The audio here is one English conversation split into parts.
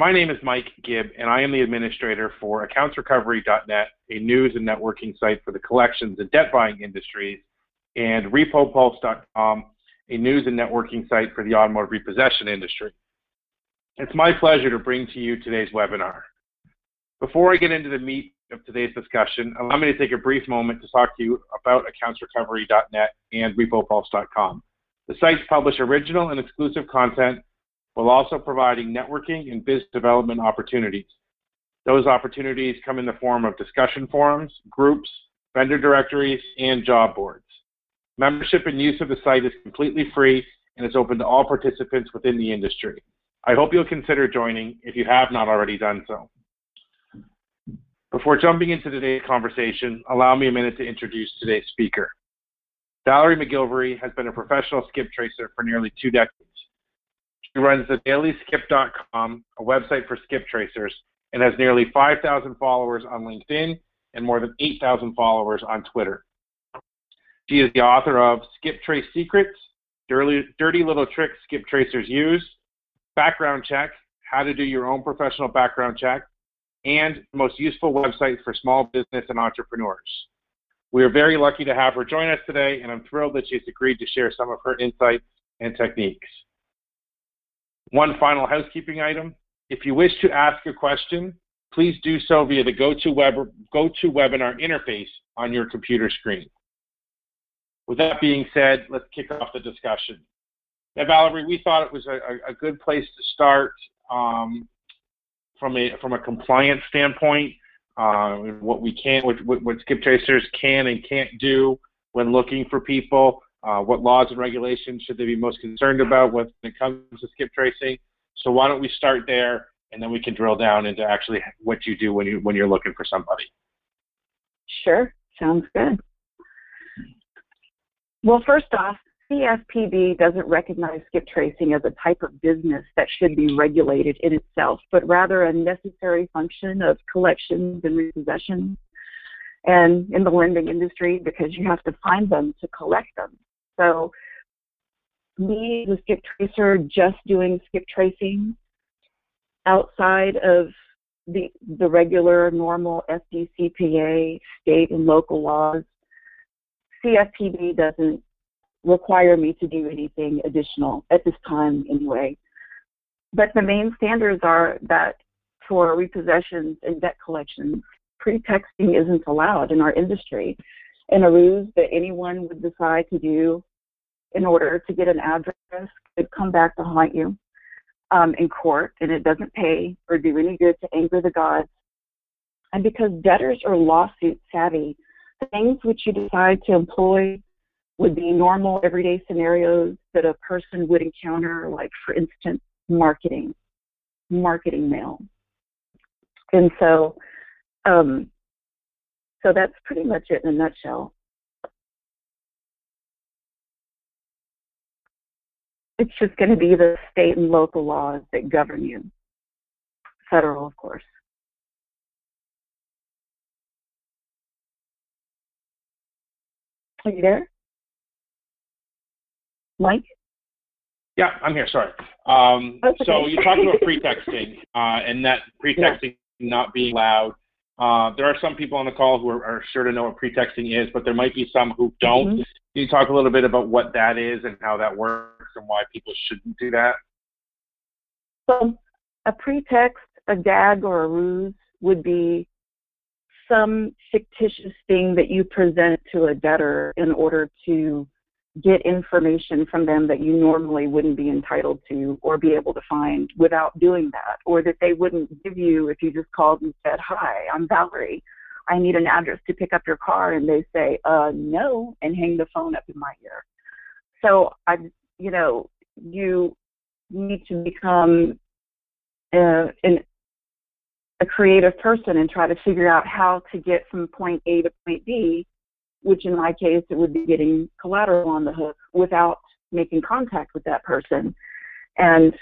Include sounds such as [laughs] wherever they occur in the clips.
My name is Mike Gibb, and I am the administrator for AccountsRecovery.net, a news and networking site for the collections and debt buying industries, and RepoPulse.com, a news and networking site for the automotive repossession industry. It's my pleasure to bring to you today's webinar. Before I get into the meat of today's discussion, allow me to take a brief moment to talk to you about AccountsRecovery.net and RepoPulse.com. The sites publish original and exclusive content while also providing networking and business development opportunities. Those opportunities come in the form of discussion forums, groups, vendor directories, and job boards. Membership and use of the site is completely free and is open to all participants within the industry. I hope you'll consider joining if you have not already done so. Before jumping into today's conversation, allow me a minute to introduce today's speaker. Valerie McGilvrey has been a professional skip tracer for nearly two decades. She runs the dailyskip.com, a website for skip tracers, and has nearly 5,000 followers on LinkedIn and more than 8,000 followers on Twitter. She is the author of Skip Trace Secrets, Dirty, Dirty Little Tricks Skip Tracers Use, Background Check, How to Do Your Own Professional Background Check, and the most useful website for small business and entrepreneurs. We are very lucky to have her join us today, and I'm thrilled that she's agreed to share some of her insights and techniques. One final housekeeping item. If you wish to ask a question, please do so via the GoToWeb, GoToWebinar interface on your computer screen. With that being said, let's kick off the discussion. Now, Valerie, we thought it was a, a good place to start um, from a from a compliance standpoint, uh, what we can, what, what skip tracers can and can't do when looking for people, uh, what laws and regulations should they be most concerned about when it comes to skip tracing. So why don't we start there, and then we can drill down into actually what you do when you when you're looking for somebody. Sure, sounds good. Well, first off, CFPB doesn't recognize skip tracing as a type of business that should be regulated in itself, but rather a necessary function of collections and repossessions. And in the lending industry, because you have to find them to collect them. So, me, the skip tracer, just doing skip tracing outside of the the regular, normal FDCPA state and local laws, CFPB doesn't require me to do anything additional at this time anyway. But the main standards are that for repossessions and debt collections, pretexting isn't allowed in our industry. And a ruse that anyone would decide to do in order to get an address could come back to haunt you um, in court, and it doesn't pay or do any good to anger the gods. And because debtors are lawsuit savvy, things which you decide to employ would be normal everyday scenarios that a person would encounter, like for instance, marketing, marketing mail. And so, um, so that's pretty much it in a nutshell. It's just going to be the state and local laws that govern you. Federal, of course. Are you there? Mike? Yeah, I'm here. Sorry. Um, okay. So you talked about [laughs] pretexting uh, and that pretexting yeah. not being allowed. Uh, there are some people on the call who are, are, sure to know what pretexting is, but there might be some who don't. Mm-hmm. Can you talk a little bit about what that is and how that works and why people shouldn't do that? So, a pretext, a gag, or a ruse would be some fictitious thing that you present to a debtor in order to get information from them that you normally wouldn't be entitled to or be able to find without doing that, or that they wouldn't give you if you just called and said, Hi, I'm Valerie. I need an address to pick up your car. And they say, uh, no, and hang the phone up in my ear. So, I, you know, you need to become uh, an, a creative person and try to figure out how to get from point A to point B which in my case it would be getting collateral on the hook without making contact with that person. And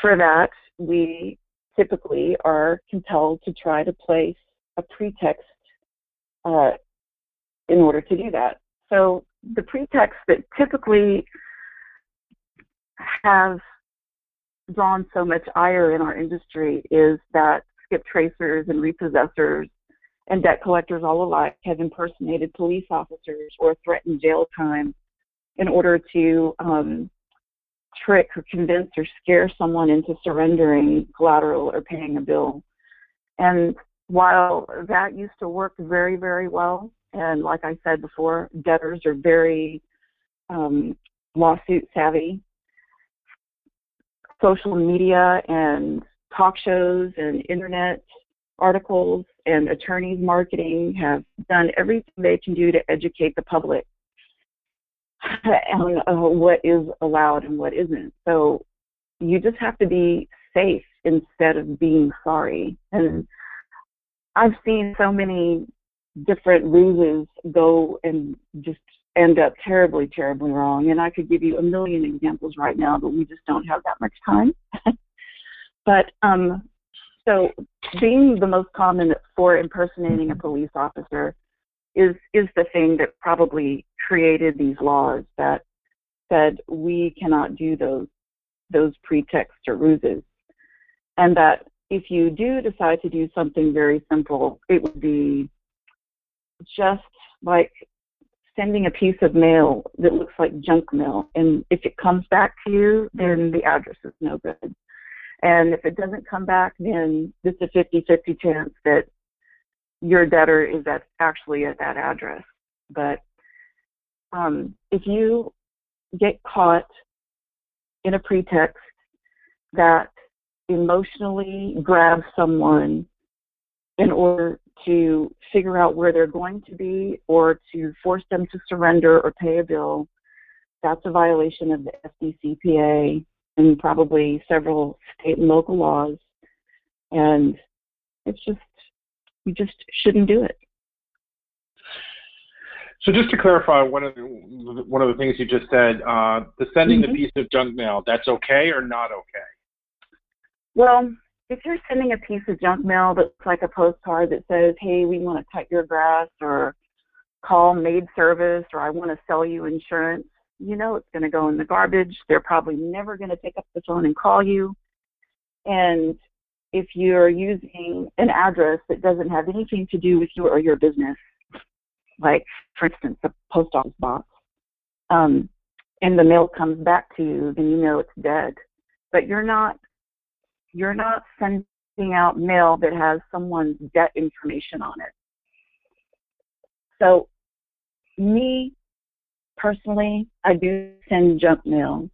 for that, we typically are compelled to try to place a pretext uh, in order to do that. So the pretext that typically have drawn so much ire in our industry is that skip tracers and repossessors and debt collectors all alike have impersonated police officers or threatened jail time in order to um, trick or convince or scare someone into surrendering collateral or paying a bill. And while that used to work very, very well, and like I said before, debtors are very um, lawsuit savvy, social media and talk shows and internet articles and attorneys marketing have done everything they can do to educate the public [sighs] on uh, what is allowed and what isn't. So you just have to be safe instead of being sorry. And I've seen so many different ruses go and just end up terribly, terribly wrong. And I could give you a million examples right now, but we just don't have that much time. [laughs] but um, so being the most common for impersonating a police officer is is the thing that probably created these laws that said we cannot do those those pretexts or ruses, and that if you do decide to do something very simple, it would be just like sending a piece of mail that looks like junk mail, and if it comes back to you, then the address is no good. And if it doesn't come back, then it's a 50-50 chance that your debtor is at actually at that address. But um, if you get caught in a pretext that emotionally grab someone in order to figure out where they're going to be or to force them to surrender or pay a bill, that's a violation of the FDCPA and probably several state and local laws. And it's just, you just shouldn't do it. So just to clarify, one of the, one of the things you just said, uh, the sending mm-hmm. the piece of junk mail, that's okay or not okay? Well, if you're sending a piece of junk mail that's like a postcard that says, "Hey, we want to cut your grass," or "Call maid service," or "I want to sell you insurance," you know it's going to go in the garbage. They're probably never going to pick up the phone and call you. And if you're using an address that doesn't have anything to do with you or your business, like for instance a post office box, um, and the mail comes back to you, then you know it's dead. But you're not you're not sending out mail that has someone's debt information on it. So me personally, I do send junk mail,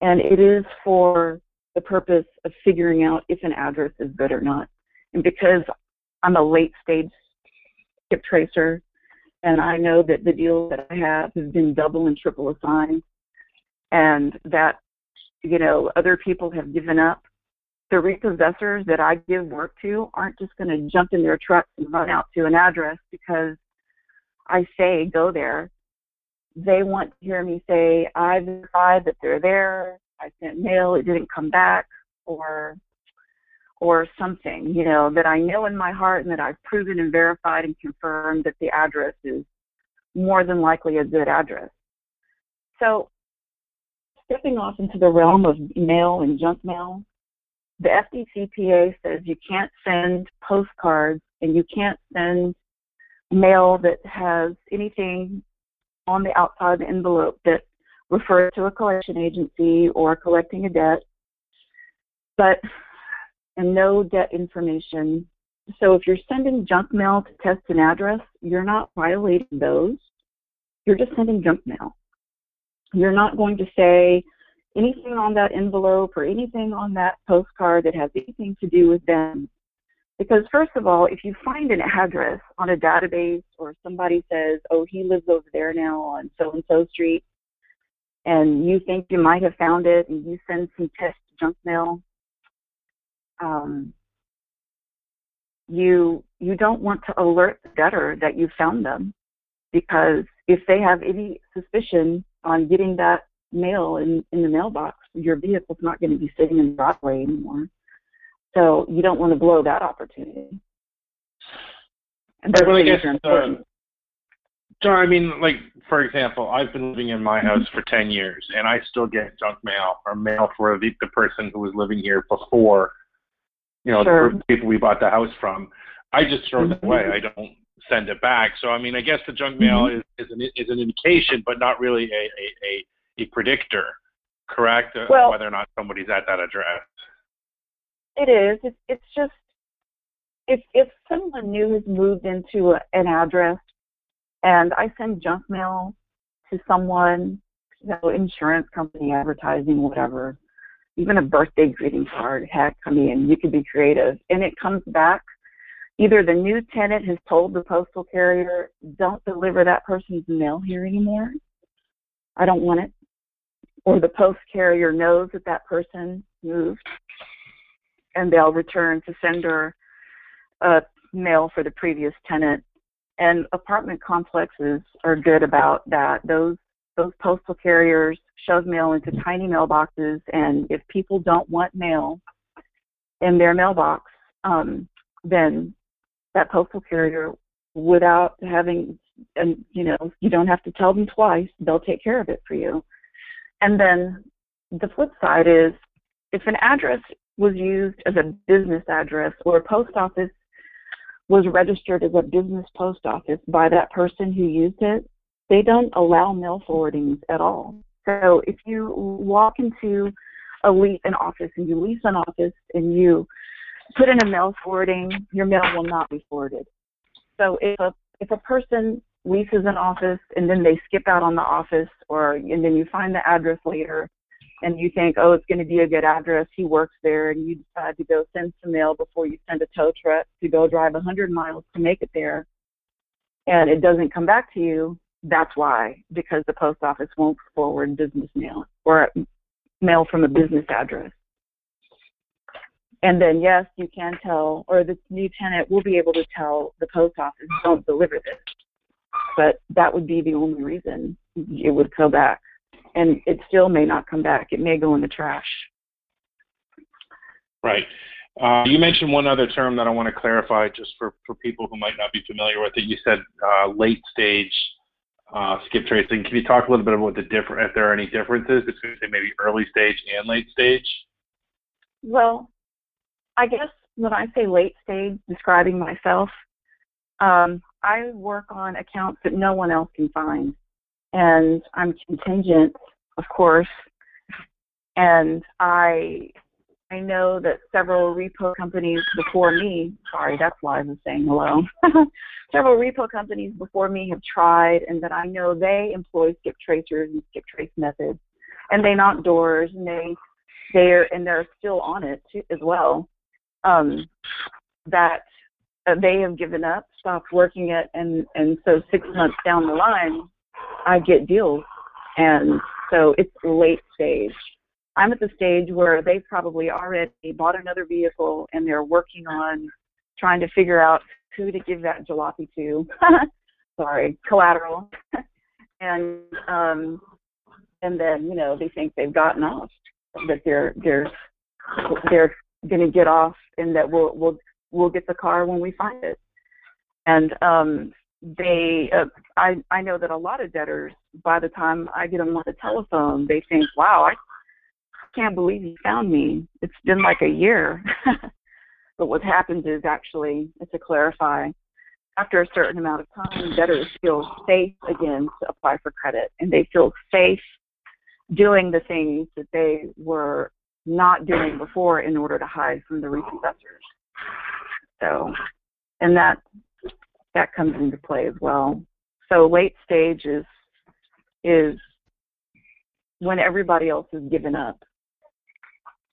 and it is for the purpose of figuring out if an address is good or not. And because I'm a late stage skip tracer, and I know that the deals that I have have been double and triple assigned, and that you know other people have given up. The repossessors that I give work to aren't just going to jump in their trucks and run out to an address because I say go there. They want to hear me say, I verified that they're there, I sent mail, it didn't come back, or or something, you know, that I know in my heart and that I've proven and verified and confirmed that the address is more than likely a good address. So stepping off into the realm of mail and junk mail, the FDCPA says you can't send postcards and you can't send mail that has anything on the outside of the envelope that refers to a collection agency or collecting a debt, but and no debt information. So if you're sending junk mail to test an address, you're not violating those. You're just sending junk mail. You're not going to say anything on that envelope or anything on that postcard that has anything to do with them. Because first of all, if you find an address on a database or somebody says, oh, he lives over there now on so and so street, and you think you might have found it and you send some test junk mail, um, you you don't want to alert the debtor that you found them. Because if they have any suspicion on getting that mail in, in the mailbox, your vehicle's not going to be sitting in the driveway anymore. So you don't want to blow that opportunity. And well, I guess, uh, John, I mean, like for example, I've been living in my house for ten years, and I still get junk mail or mail for the, the person who was living here before, you know, Sure. the people we bought the house from. I just throw them Mhm. away. I don't send it back. So I mean, I guess the junk mail is, is an is an indication, but not really a a, a, a predictor, correct? Well- whether or not somebody's at that address. It is. It's, it's just if if someone new has moved into a, an address, and I send junk mail to someone, you know, insurance company, advertising, whatever, even a birthday greeting card. Heck, I mean, you could be creative, and it comes back. Either the new tenant has told the postal carrier, "Don't deliver that person's mail here anymore. I don't want it," or the post carrier knows that that person moved and they'll return to sender uh, mail for the previous tenant. And apartment complexes are good about that. Those those postal carriers shove mail into tiny mailboxes, and if people don't want mail in their mailbox, um, then that postal carrier, without having, and you know, you don't have to tell them twice. They'll take care of it for you. And then the flip side is, if an address was used as a business address or a post office was registered as a business post office by that person who used it, they don't allow mail forwardings at all. So if you walk into a lease an office and you lease an office and you put in a mail forwarding, your mail will not be forwarded. So if a if a person leases an office and then they skip out on the office or and then you find the address later and you think, oh, it's going to be a good address, he works there, and you decide to go send some mail before you send a tow truck to go drive 100 miles to make it there, and it doesn't come back to you, that's why, because the post office won't forward business mail or mail from a business address. And then, yes, you can tell, or the new tenant will be able to tell the post office, don't deliver this. But that would be the only reason it would go back and it still may not come back. It may go in the trash. Right. Uh, you mentioned one other term that I want to clarify just for, for people who might not be familiar with it. You said uh, late stage uh, skip tracing. Can you talk a little bit about the different, if there are any differences between maybe early stage and late stage? Well, I guess when I say late stage, describing myself, um, I work on accounts that no one else can find. And I'm contingent, of course, and I I know that several repo companies before me, sorry, that's Liza saying hello. [laughs] several repo companies before me have tried and that I know they employ skip tracers and skip trace methods. And they knock doors and they they're and they're still on it too, as well. Um, that they have given up, stopped working it, and and so six months down the line, I get deals, and so it's late stage. I'm at the stage where they've probably already bought another vehicle and they're working on trying to figure out who to give that jalopy to. [laughs] Sorry, collateral. [laughs] and um and then, you know, they think they've gotten off. That they're they're they're gonna get off and that we'll we'll we'll get the car when we find it. And um they uh, I I know that a lot of debtors by the time I get them on the telephone, they think, "Wow, I can't believe you found me. It's been like a year. [laughs] but what happens is actually, to clarify, after a certain amount of time, debtors feel safe again to apply for credit, and they feel safe doing the things that they were not doing before in order to hide from the repossessors. So, and that that comes into play as well. So late stage is is when everybody else has given up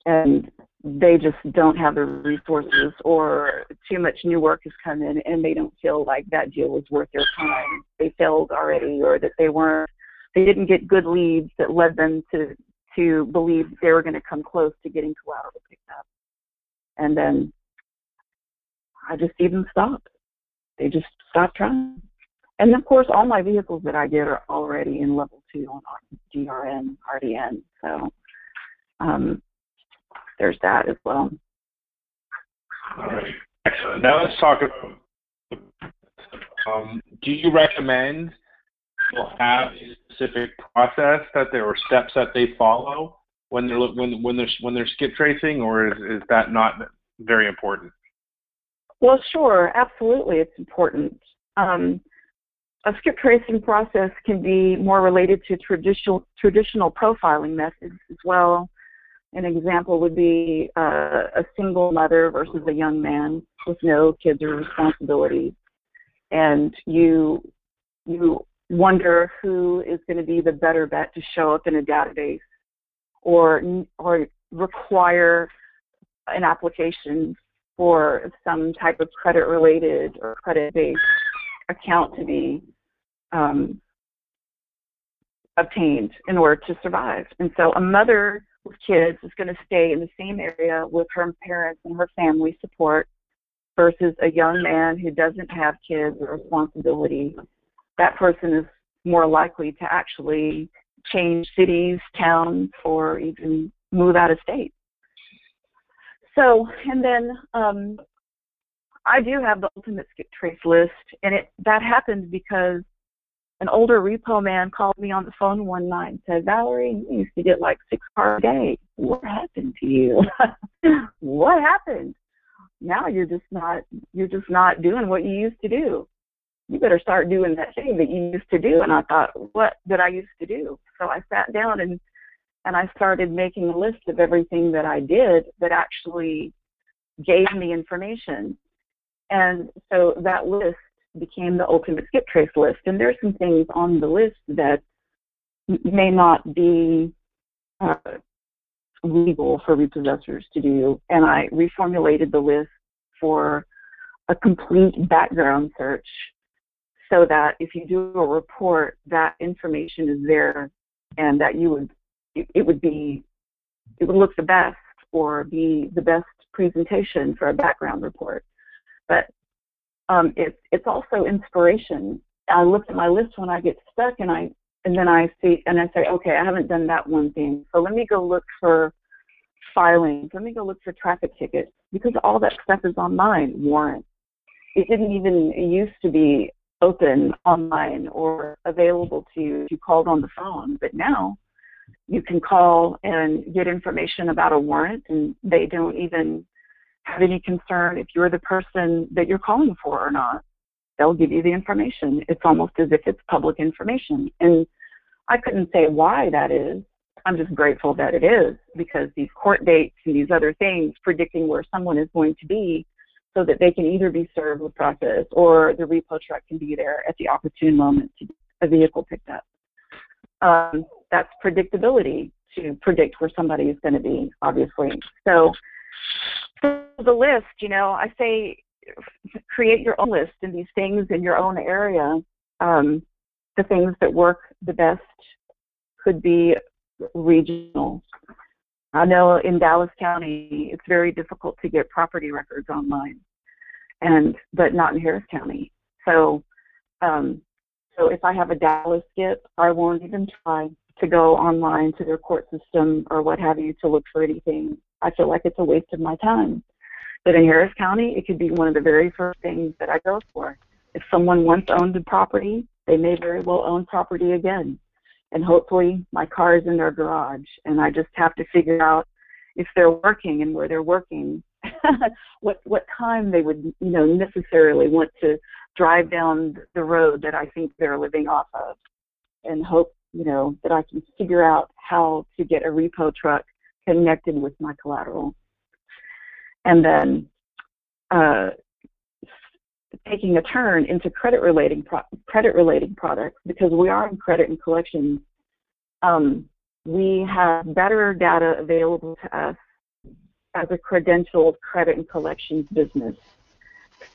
and they just don't have the resources or too much new work has come in and they don't feel like that deal was worth their time. They failed already or that they weren't they didn't get good leads that led them to to believe they were going to come close to getting collateral picked up. And then I just see them stop. They just stop trying. And of course, all my vehicles that I get are already in level two on GRN, RDN. So um, there's that as well. All right. Excellent. Now let's talk about. Um, do you recommend will have a specific process that there or steps that they follow when they're when when they're when they're skip tracing, or is, is that not very important? Well, sure, absolutely, it's important. Um, a skip tracing process can be more related to traditional traditional profiling methods as well. An example would be uh, a single mother versus a young man with no kids or responsibilities, and you you wonder who is going to be the better bet to show up in a database or or require an application for some type of credit related or credit based account to be um, obtained in order to survive. And so a mother with kids is going to stay in the same area with her parents and her family support versus a young man who doesn't have kids or responsibility. That person is more likely to actually change cities, towns, or even move out of state. So, and then um, I do have the ultimate skip trace list, and it that happened because an older repo man called me on the phone one night and said, Valerie, you used to get like six cars a day. What happened to you? [laughs] what happened? Now you're just not you're just not doing what you used to do. You better start doing that thing that you used to do. And I thought, what did I used to do? So I sat down and and I started making a list of everything that I did that actually gave me information. And so that list became the ultimate skip trace list. And there are some things on the list that may not be uh, legal for repossessors to do. And I reformulated the list for a complete background search so that if you do a report, that information is there and that you would it, would be it would look the best or be the best presentation for a background report. But um, it's it's also inspiration. I look at my list when I get stuck, and I and then I see and I say, okay, I haven't done that one thing, so let me go look for filings. Let me go look for traffic tickets because all that stuff is online. Warrants. It didn't even it used to be open online or available to you if you called on the phone, but now you can call and get information about a warrant and they don't even have any concern if you're the person that you're calling for or not. They'll give you the information. It's almost as if it's public information. And I couldn't say why that is. I'm just grateful that it is because these court dates and these other things predicting where someone is going to be so that they can either be served with process or the repo truck can be there at the opportune moment to get a vehicle picked up. Um, that's predictability to predict where somebody is going to be, obviously. So, the list, you know, I say create your own list and these things in your own area. Um, the things that work the best could be regional. I know in Dallas County it's very difficult to get property records online, and but not in Harris County. So, um, so if I have a Dallas skip, I won't even try to go online to their court system or what have you to look for anything. I feel like it's a waste of my time. But in Harris County, it could be one of the very first things that I go for. If someone once owned a property, they may very well own property again. And hopefully my car is in their garage and I just have to figure out if they're working and where they're working, [laughs] what what time they would, you know, necessarily want to drive down the road that I think they're living off of and hope you know, that I can figure out how to get a repo truck connected with my collateral. And then uh, taking a turn into credit relating pro- credit relating products because we are in credit and collections. Um, we have better data available to us as a credentialed credit and collections business.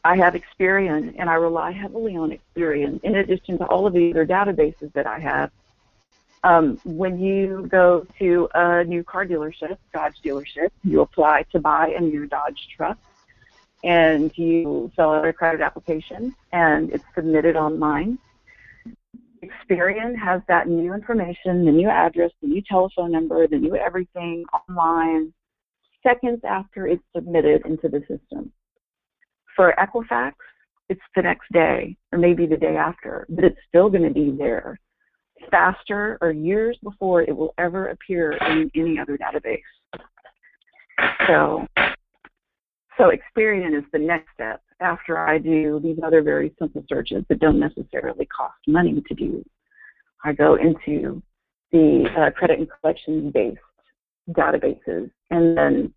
I have Experian and I rely heavily on Experian in addition to all of the other databases that I have um, when you go to a new car dealership, Dodge dealership, you apply to buy a new Dodge truck and you fill out a credit application and it's submitted online. Experian has that new information, the new address, the new telephone number, the new everything online seconds after it's submitted into the system. For Equifax, it's the next day or maybe the day after, but it's still going to be there faster or years before it will ever appear in any other database. So, so Experian is the next step after I do these other very simple searches that don't necessarily cost money to do. I go into the uh, credit and collections based databases and then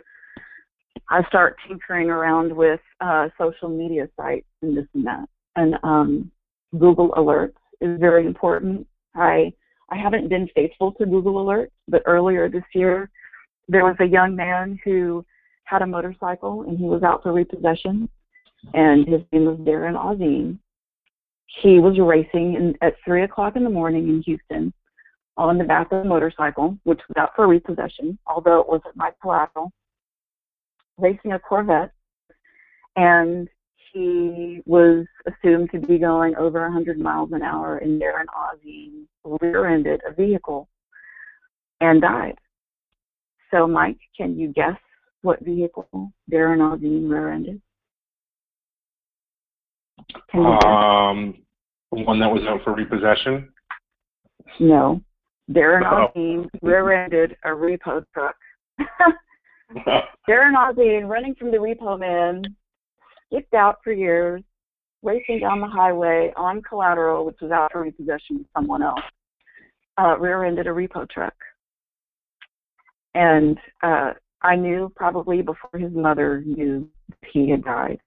I start tinkering around with uh, social media sites and this and that. And um, Google Alerts is very important. I I haven't been faithful to Google Alerts, but earlier this year there was a young man who had a motorcycle and he was out for repossession, and his name was Darren Ozine. He was racing in, at three o'clock in the morning in Houston on the back of a motorcycle, which was out for repossession, although it wasn't my collateral racing a Corvette, and he was assumed to be going over 100 miles an hour, and Darren Ozzie rear-ended a vehicle and died. So, Mike, can you guess what vehicle Darren Ozzie rear-ended? Um, one that was out for repossession. No, Darren oh. rear-ended a repo truck. [laughs] [laughs] Darren Ozzie running from the repo man, skipped out for years, racing down the highway on collateral, which was out for repossession with someone else, uh, rear-ended a repo truck. And uh, I knew probably before his mother knew he had died.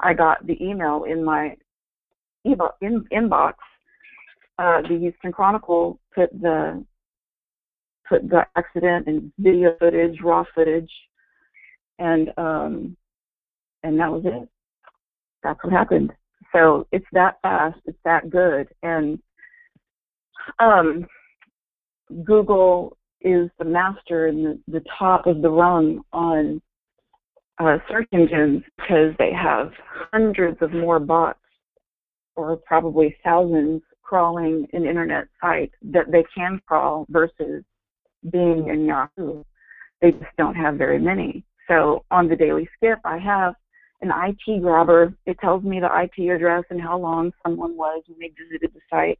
I got the email in my in, inbox. Uh, the Houston Chronicle put the put the accident and video footage, raw footage, and um, and that was it. That's what happened. So it's that fast, it's that good, and um, Google is the master and the, the top of the rung on uh, search engines because they have hundreds of more bots or probably thousands crawling an internet site that they can crawl versus being in Yahoo. They just don't have very many. So on the daily skip, I have an IP grabber. It tells me the IP address and how long someone was when they visited the site.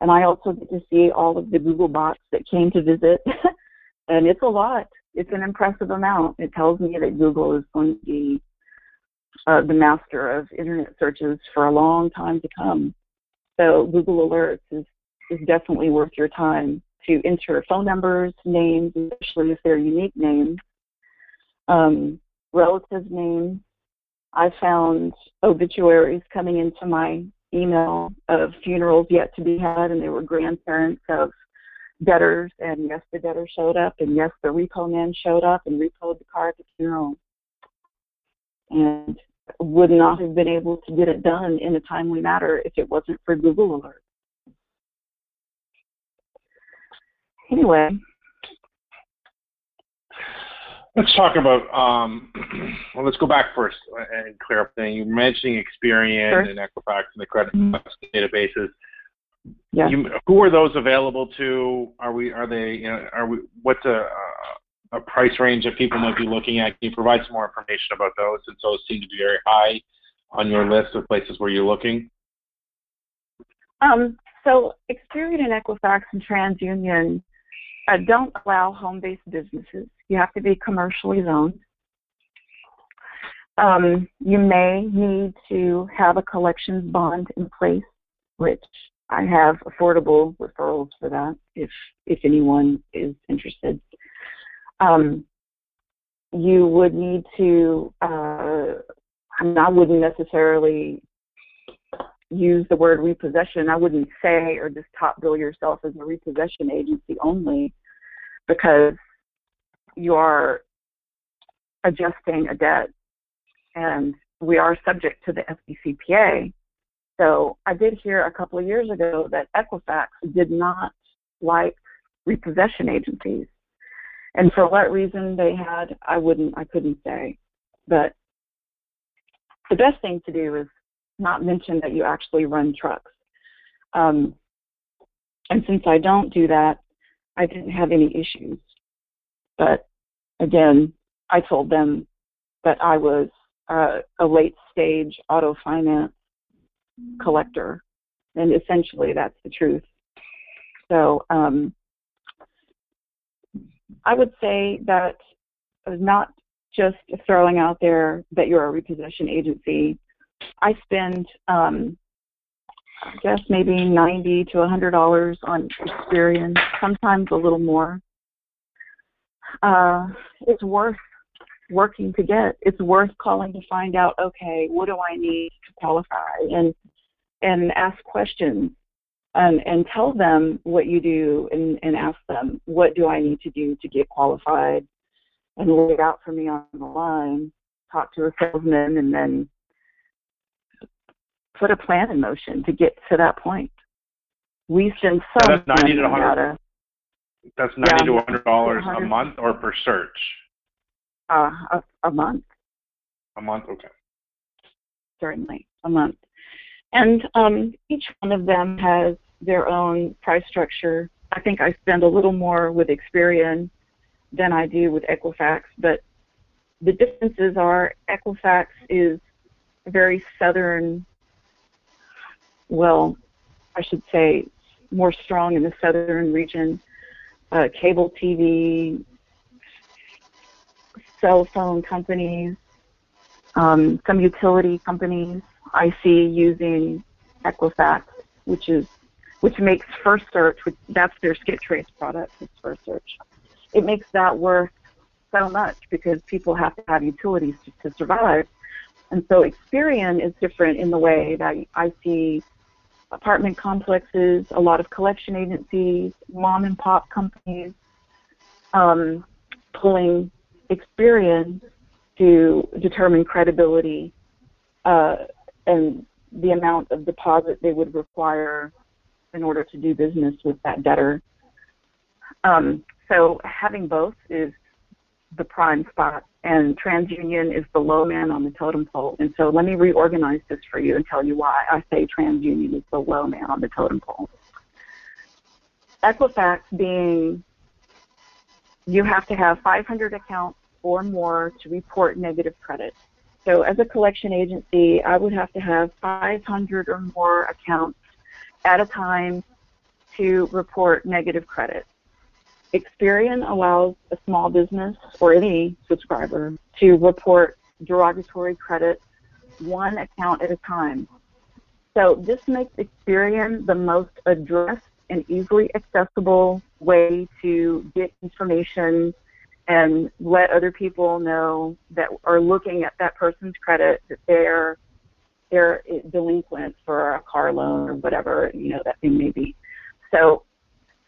And I also get to see all of the Google bots that came to visit. [laughs] and it's a lot. It's an impressive amount. It tells me that Google is going to be uh, the master of internet searches for a long time to come. So Google Alerts is, is definitely worth your time to enter phone numbers, names, especially if they're unique names, um, relative names. I found obituaries coming into my email of funerals yet to be had, and they were grandparents of debtors, and yes, the debtor showed up, and yes, the repo man showed up and repoed the car at the funeral, and would not have been able to get it done in a timely manner if it wasn't for Google Alert. anyway. Let's talk about. Um, [clears throat] well, let's go back first and clear up things. You're mentioning Experian sure. and Equifax and the credit mm-hmm. databases. Yeah. You, who are those available to? Are we? Are they? You know, are we? What's a a price range that people might be looking at? Can you provide some more information about those? Since those seem to be very high on your list of places where you're looking. Um, so Experian and Equifax and TransUnion uh, don't allow home-based businesses. You have to be commercially zoned. Um, you may need to have a collections bond in place, which I have affordable referrals for that if if anyone is interested. Um, you would need to. Uh, I, mean, I wouldn't necessarily use the word repossession. I wouldn't say or just top bill yourself as a repossession agency only because you are adjusting a debt and we are subject to the FDCPA. So I did hear a couple of years ago that Equifax did not like repossession agencies. And for what reason they had, I wouldn't, I couldn't say. But the best thing to do is not mention that you actually run trucks. Um, and since I don't do that, I didn't have any issues. But again, I told them that I was uh, a late stage auto finance collector, and essentially that's the truth. So um, I would say that not just throwing out there that you're a repossession agency. I spend, um, I guess maybe ninety to a hundred dollars on Experian, sometimes a little more. Uh, it's worth working to get. It's worth calling to find out. Okay, what do I need to qualify? And and ask questions and, and tell them what you do and, and ask them what do I need to do to get qualified and lay it out for me on the line, talk to a salesman, and then put a plan in motion to get to that point. We spend so much 90 to money 100. on That's ninety Yeah. to hundred dollars a month or per search. uh, a, a month, A month, okay. certainly, a month. And um, each one of them has their own price structure. I think I spend a little more with Experian than I do with Equifax, but the differences are Equifax is very southern, well, I should say more strong in the southern region. Uh, cable TV, cell phone companies, um, some utility companies I see using Equifax, which is which makes First Search, which that's their skip trace product, is First Search. It makes that worth so much because people have to have utilities to, to survive. And so Experian is different in the way that I see apartment complexes, a lot of collection agencies, mom and pop companies um, pulling Experian to determine credibility uh, and the amount of deposit they would require in order to do business with that debtor. Um, so having both is the prime spot, and TransUnion is the low man on the totem pole. And so let me reorganize this for you and tell you why I say TransUnion is the low man on the totem pole. Equifax being you have to have 500 accounts or more to report negative credit. So as a collection agency, I would have to have 500 or more accounts at a time to report negative credit. Experian allows a small business or any subscriber to report derogatory credit one account at a time. So this makes Experian the most addressed and easily accessible way to get information and let other people know that are looking at that person's credit that they're they're delinquent for a car loan or whatever you know that thing may be. So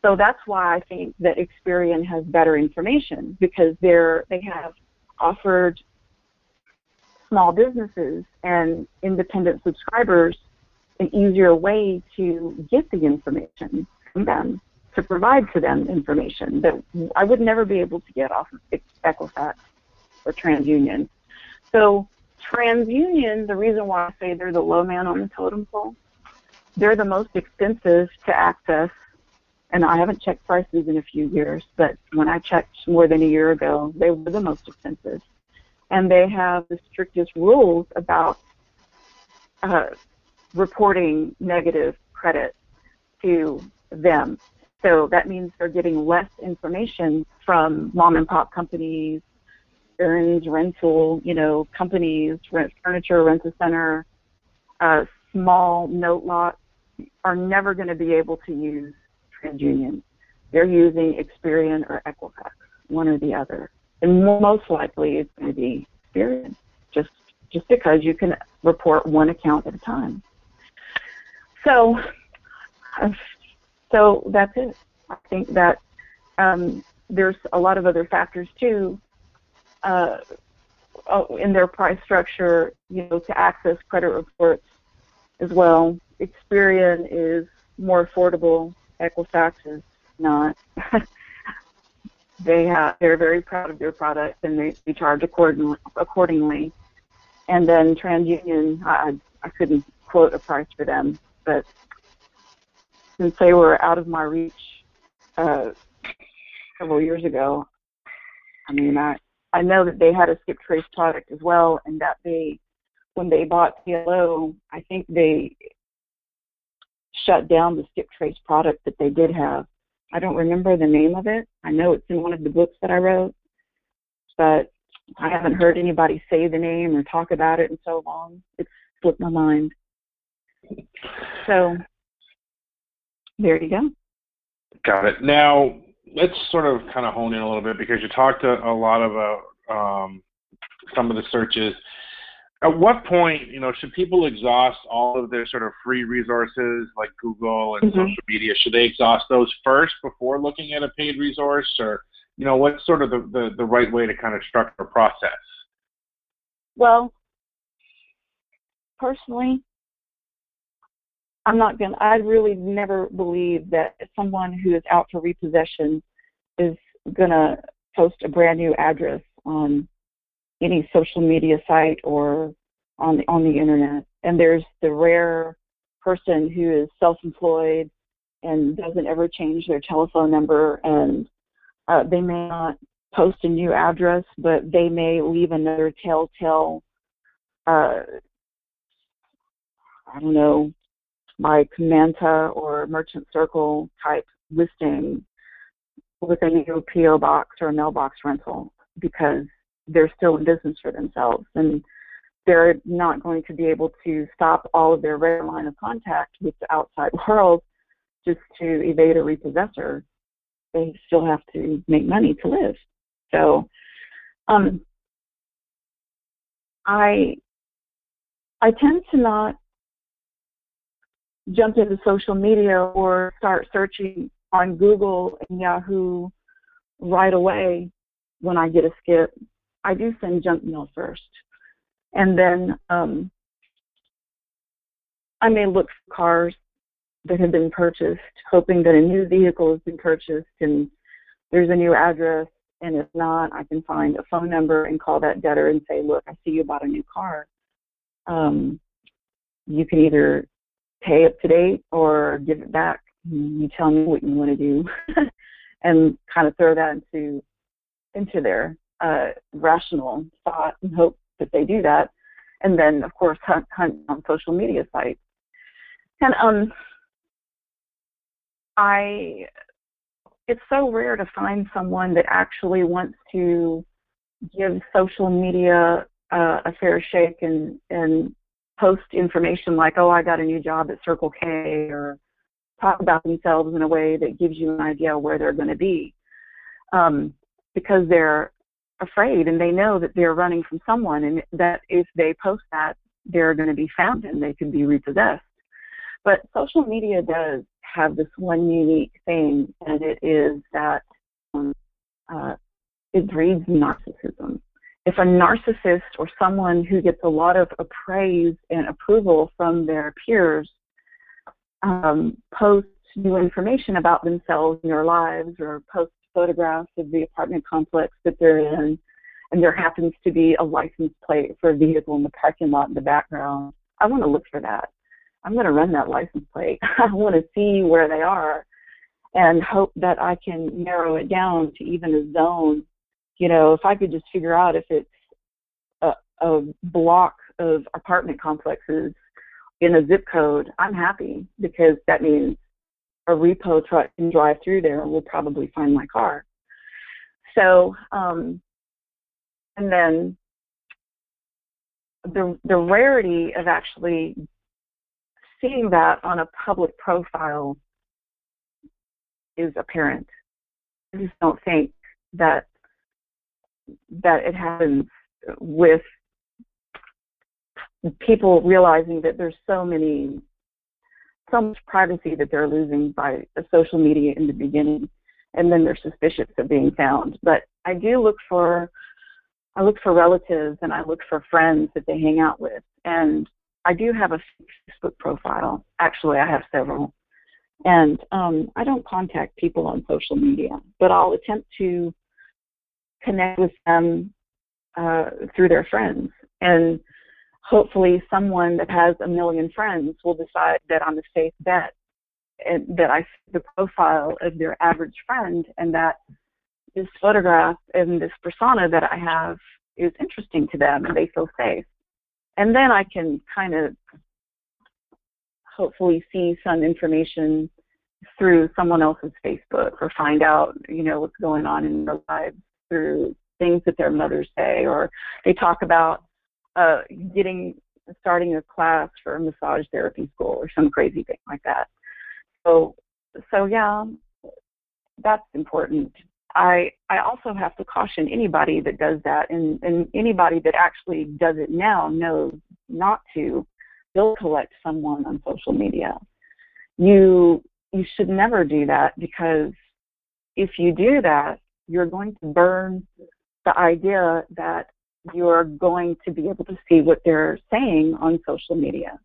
so that's why I think that Experian has better information because they're they have offered small businesses and independent subscribers an easier way to get the information from them to provide to them information that I would never be able to get off of Equifax or TransUnion. So TransUnion, the reason why I say they're the low man on the totem pole, they're the most expensive to access. And I haven't checked prices in a few years, but when I checked more than a year ago, they were the most expensive. And they have the strictest rules about uh, reporting negative credit to them. So that means they're getting less information from mom and pop companies, Aaron's, rental, you know, companies, rent furniture, rent a center, uh, small note lots are never going to be able to use TransUnion. They're using Experian or Equifax, one or the other. And most likely it's going to be Experian, just just because you can report one account at a time. So, uh, so that's it. I think that um, there's a lot of other factors too uh, oh, in their price structure, you know, to access credit reports as well. Experian is more affordable. Is not. [laughs] they have, they're very proud of their product and they, they charge accordingly. accordingly. And then TransUnion, I, I couldn't quote a price for them, but since they were out of my reach uh, several years ago, I mean, I, I know that they had a skip trace product as well, and that they, when they bought TLO, I think they shut down the skip trace product that they did have. I don't remember the name of it. I know it's in one of the books that I wrote, but I haven't heard anybody say the name or talk about it in so long. It's slipped my mind. So there you go. Got it. Now let's sort of kind of hone in a little bit because you talked a, a lot about um, some of the searches. At what point, you know, should people exhaust all of their sort of free resources like Google and mm-hmm. social media? Should they exhaust those first before looking at a paid resource, or you know, what's sort of the, the, the right way to kind of structure a process? Well, personally, I'm not going to, I really never believe that someone who is out for repossession is going to post a brand new address on any social media site or on the, on the internet. And there's the rare person who is self-employed and doesn't ever change their telephone number and uh, they may not post a new address, but they may leave another telltale, uh, I don't know, by Manta or Merchant Circle type listing with a new PO box or mailbox rental because they're still in business for themselves and they're not going to be able to stop all of their regular line of contact with the outside [laughs] world just to evade a repossessor they still have to make money to live. So, um, I I tend to not jump into social media or start searching on Google and Yahoo right away when I get a skip. I do send junk mail first, and then um, I may look for cars that have been purchased, hoping that a new vehicle has been purchased and there's a new address. And if not, I can find a phone number and call that debtor and say, look, I see you bought a new car. Um, you can either pay up to date or give it back. You tell me what you want to do, [laughs] and kind of throw that into into their uh, rational thought and hope that they do that. And then, of course, hunt, hunt on social media sites. And um, I it's so rare to find someone that actually wants to give social media uh, a fair shake and and post information like, oh, I got a new job at Circle K, or talk about themselves in a way that gives you an idea where they're going to be, um, because they're afraid and they know that they're running from someone, and that if they post that, they're going to be found and they could be repossessed. But social media does have this one unique thing, and it is that um, uh, it breeds narcissism. If a narcissist or someone who gets a lot of praise and approval from their peers um, posts new information about themselves and their lives or posts photographs of the apartment complex that they're in, and there happens to be a license plate for a vehicle in the parking lot in the background, I want to look for that. I'm going to run that license plate. [laughs] I want to see where they are and hope that I can narrow it down to even a zone. You know, if I could just figure out if it's a, a block of apartment complexes in a zip code, I'm happy because that means a repo truck can drive through there and will probably find my car. So, um, and then the the rarity of actually seeing that on a public profile is apparent. I just don't think that that it happens with people realizing that there's so many so much privacy that they're losing by social media in the beginning and then they're suspicious of being found. But I do look for I look for relatives and I look for friends that they hang out with and I do have a Facebook profile. Actually, I have several. And um, I don't contact people on social media, but I'll attempt to connect with them uh, through their friends. And hopefully, someone that has a million friends will decide that I'm a safe bet and that I see the profile of their average friend and that this photograph and this persona that I have is interesting to them and they feel safe. And then I can kind of hopefully see some information through someone else's Facebook or find out, you know, what's going on in their lives through things that their mothers say, or they talk about uh, getting starting a class for massage therapy school or some crazy thing like that. So, so yeah, that's important. I I also have to caution anybody that does that, and and anybody that actually does it now knows not to bill collect someone on social media. You you should never do that because if you do that, you're going to burn the idea that you're going to be able to see what they're saying on social media.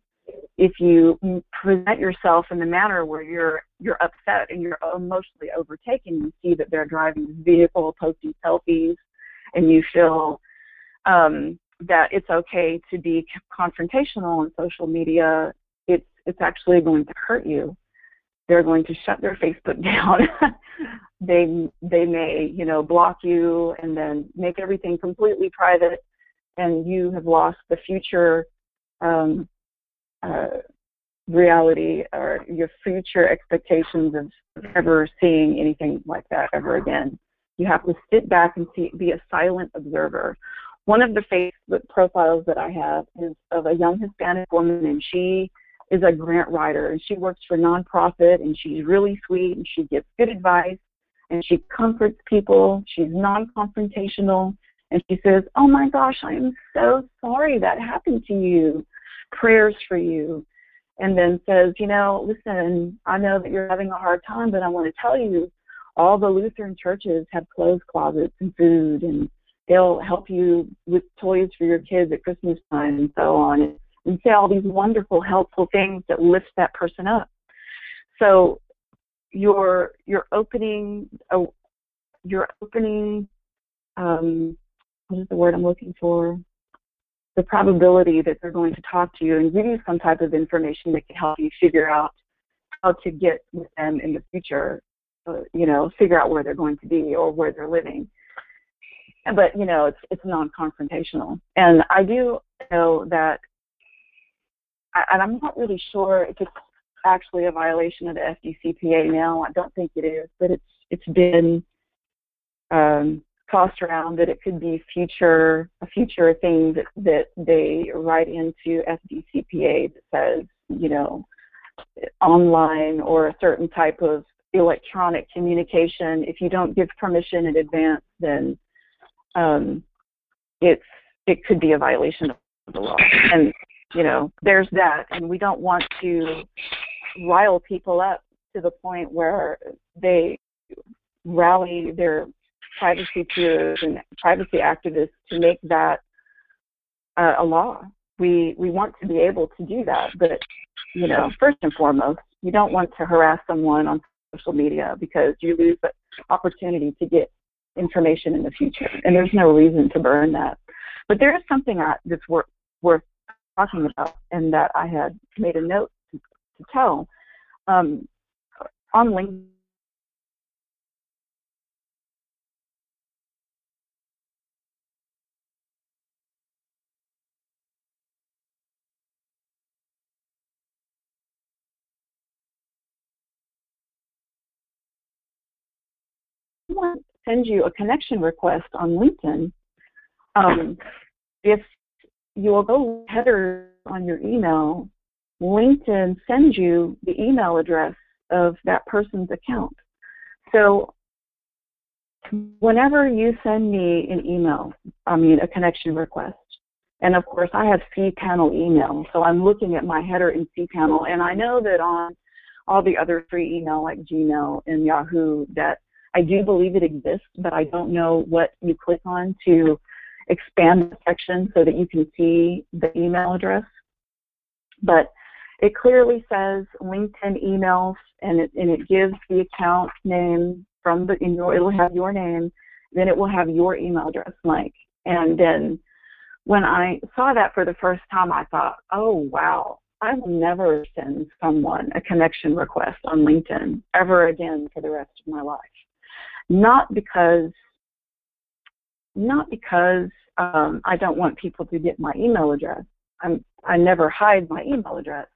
If you present yourself in the manner where you're you're upset and you're emotionally overtaken, you see that they're driving this vehicle, posting selfies, and you feel um, that it's okay to be confrontational on social media. It's it's actually going to hurt you they're going to shut their Facebook [laughs] down. they they may you know block you and then make everything completely private, and you have lost the future um, uh, reality or your future expectations of ever seeing anything like that ever again. You have to sit back and see, be a silent observer. One of the Facebook profiles that I have is of a young Hispanic woman, and she is a grant writer and she works for nonprofit and she's really sweet and she gives good advice and she comforts people. She's non-confrontational and she says, "Oh my gosh, I am so sorry that happened to you. Prayers for you." And then says, "You know, listen, I know that you're having a hard time, but I want to tell you all the Lutheran churches have clothes closets and food and they'll help you with toys for your kids at Christmas time and so on and say all these wonderful, helpful things that lift that person up. So you're you're opening a, you're opening um, what is the word I'm looking for? The probability that they're going to talk to you and give you some type of information that can help you figure out how to get with them in the future. Uh, you know, figure out where they're going to be or where they're living. But you know, it's it's non-confrontational, and I do know that and I'm not really sure if it's actually a violation of the FDCPA now. I don't think it is, but it's it's been um, tossed around that it could be future a future thing that that they write into FDCPA that says you know online or a certain type of electronic communication. If you don't give permission in advance, then um, it's it could be a violation of the law. And you know, there's that, and we don't want to rile people up to the point where they rally their privacy peers and privacy activists to make that uh, a law. We we want to be able to do that, but you know, first and foremost, you don't want to harass someone on social media because you lose the opportunity to get information in the future, and there's no reason to burn that. But there is something that's worth worth talking about and that I had made a note to, to tell. Um, on LinkedIn, send you a connection request on LinkedIn, um, if you will go header on your email, LinkedIn sends you the email address of that person's account. So whenever you send me an email, I mean a connection request, and of course I have cPanel email, so I'm looking at my header in cPanel, and I know that on all the other free email like Gmail and Yahoo that I do believe it exists, but I don't know what you click on to expand the section so that you can see the email address. But it clearly says LinkedIn emails and it, and it gives the account name from the, in your, it'll have your name, then it will have your email address, Mike. And then when I saw that for the first time, I thought, oh, wow, I will never send someone a connection request on LinkedIn ever again for the rest of my life. Not because not because um, I don't want people to get my email address. I'm, I never hide my email address.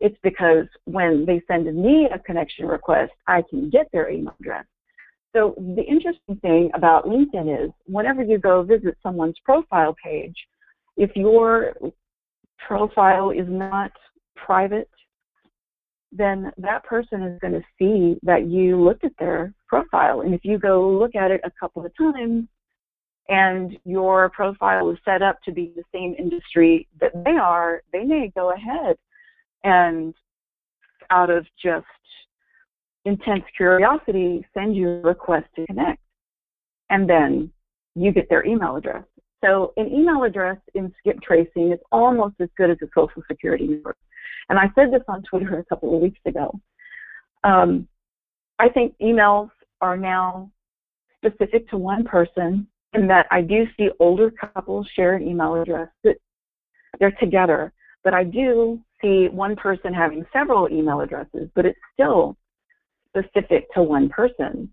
It's because when they send me a connection request, I can get their email address. So the interesting thing about LinkedIn is whenever you go visit someone's profile page, if your profile is not private, then that person is going to see that you looked at their profile. And if you go look at it a couple of times and your profile is set up to be the same industry that they are, they may go ahead and out of just intense curiosity send you a request to connect. And then you get their email address. So an email address in skip tracing is almost as good as a social security number. And I said this on Twitter a couple of weeks ago. Um, I think emails are now specific to one person in that I do see older couples share an email address that they're together, but I do see one person having several email addresses, but it's still specific to one person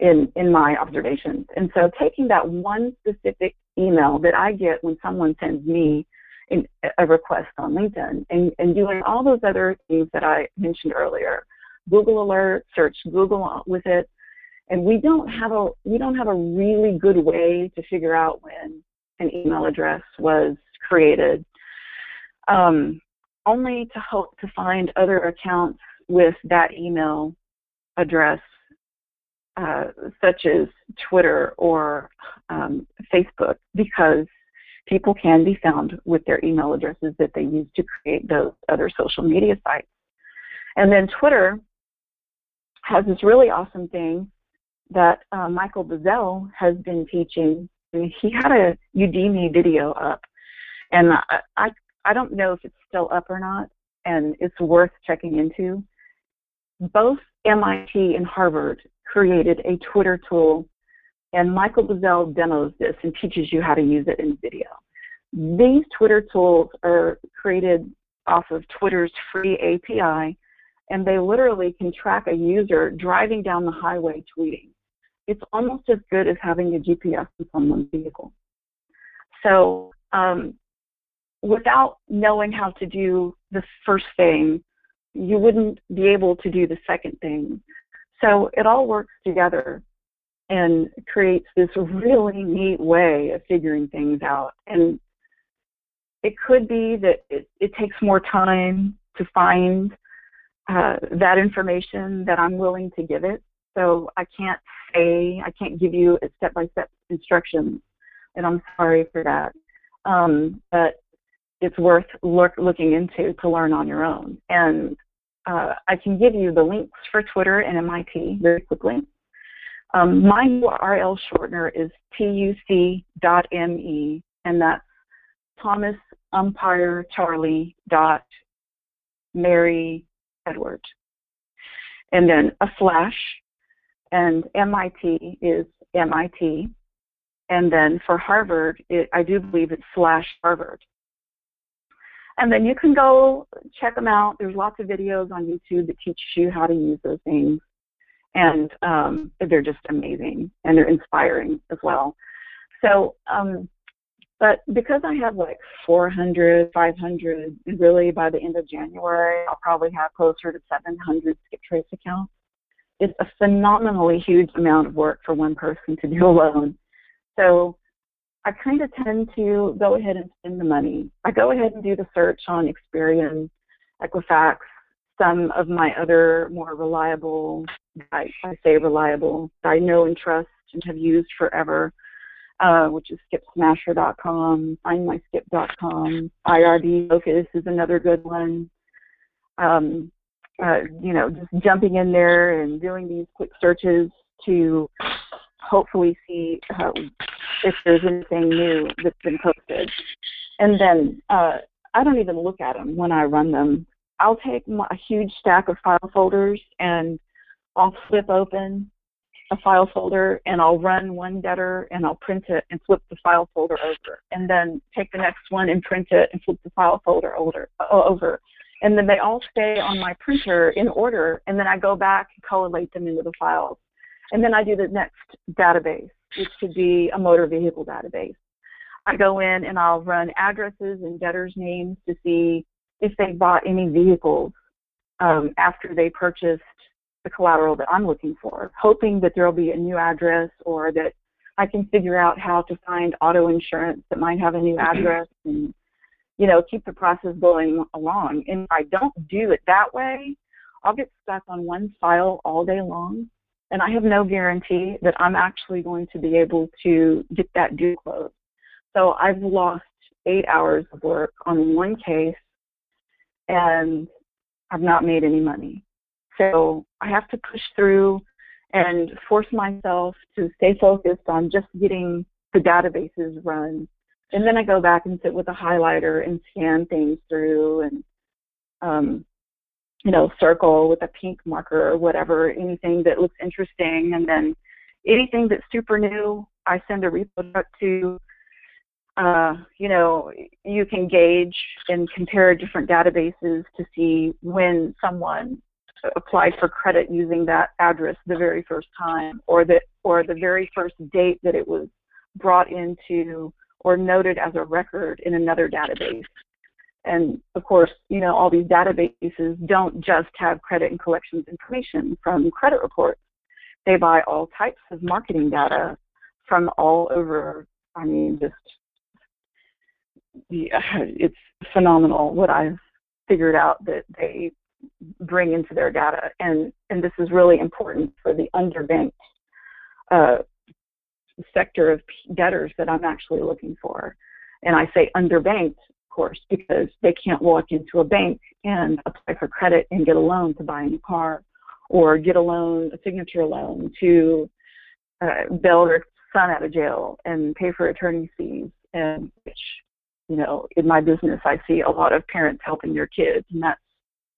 in in my observations. And so taking that one specific email that I get when someone sends me in, a request on LinkedIn and, and doing all those other things that I mentioned earlier, Google Alert, search Google with it, and we don't have a we don't have a really good way to figure out when an email address was created. Um, only to hope to find other accounts with that email address, uh, such as Twitter or um, Facebook, because people can be found with their email addresses that they use to create those other social media sites. And then Twitter has this really awesome thing that uh, Michael Bazzell has been teaching. He had a Udemy video up, and I, I I don't know if it's still up or not, and it's worth checking into. Both MIT and Harvard created a Twitter tool, and Michael Bazzell demos this and teaches you how to use it in video. These Twitter tools are created off of Twitter's free API, and they literally can track a user driving down the highway tweeting. It's almost as good as having a GPS in someone's vehicle. So um, without knowing how to do the first thing, you wouldn't be able to do the second thing. So it all works together and creates this really neat way of figuring things out. And it could be that it, it takes more time to find uh, that information that I'm willing to give it. So I can't say, I can't give you a step by step instructions, and I'm sorry for that. Um, but it's worth look, looking into to learn on your own. And uh, I can give you the links for Twitter and MIT very quickly. Um, my URL shortener is tuc.me, and that's Thomas Umpire Charlie dot Mary Edward. And then a slash, and MIT is MIT. And then for Harvard, it, I do believe it's slash Harvard. And then you can go check them out. There's lots of videos on YouTube that teach you how to use those things. And um, they're just amazing and they're inspiring as well. So, um, but because I have like 400, 500, really by the end of January, I'll probably have closer to 700 skip trace accounts. It's a phenomenally huge amount of work for one person to do [laughs] alone. So I kind of tend to go ahead and spend the money. I go ahead and do the search on Experian, Equifax, some of my other more reliable, I, I say reliable, I know and trust and have used forever, uh, which is skipsmasher.com, findmyskip.com, IRB Focus is another good one. Um, uh, you know, just jumping in there and doing these quick searches to hopefully see uh, if there's anything new that's been posted. And then uh, I don't even look at them when I run them. I'll take my, a huge stack of file folders and I'll flip open a file folder and I'll run one getter and I'll print it and flip the file folder over. And then take the next one and print it and flip the file folder over. over. And then they all stay on my printer in order. And then I go back and collate them into the files. And then I do the next database, which could be a motor vehicle database. I go in and I'll run addresses and debtors' names to see if they bought any vehicles um, after they purchased the collateral that I'm looking for, hoping that there'll be a new address or that I can figure out how to find auto insurance that might have a new address and you know keep the process going along. And if I don't do it that way, I'll get stuck on one file all day long, and I have no guarantee that I'm actually going to be able to get that due closed. So I've lost eight hours of work on one case, and I've not made any money. So I have to push through and force myself to stay focused on just getting the databases run. And then I go back and sit with a highlighter and scan things through and, um, you know, circle with a pink marker or whatever, anything that looks interesting. And then anything that's super new, I send a repo to. Uh, you know, you can gauge and compare different databases to see when someone applied for credit using that address the very first time or the or the very first date that it was brought into or noted as a record in another database. And of course, you know, all these databases don't just have credit and collections information from credit reports. They buy all types of marketing data from all over. I mean, just yeah, [laughs] it's phenomenal what I've figured out that they bring into their data. And, and this is really important for the underbanked uh, sector of debtors that I'm actually looking for. And I say underbanked, of course, because they can't walk into a bank and apply for credit and get a loan to buy a new car or get a loan, a signature loan to uh, bail their son out of jail and pay for attorney fees. And which, you know, in my business, I see a lot of parents helping their kids, and that's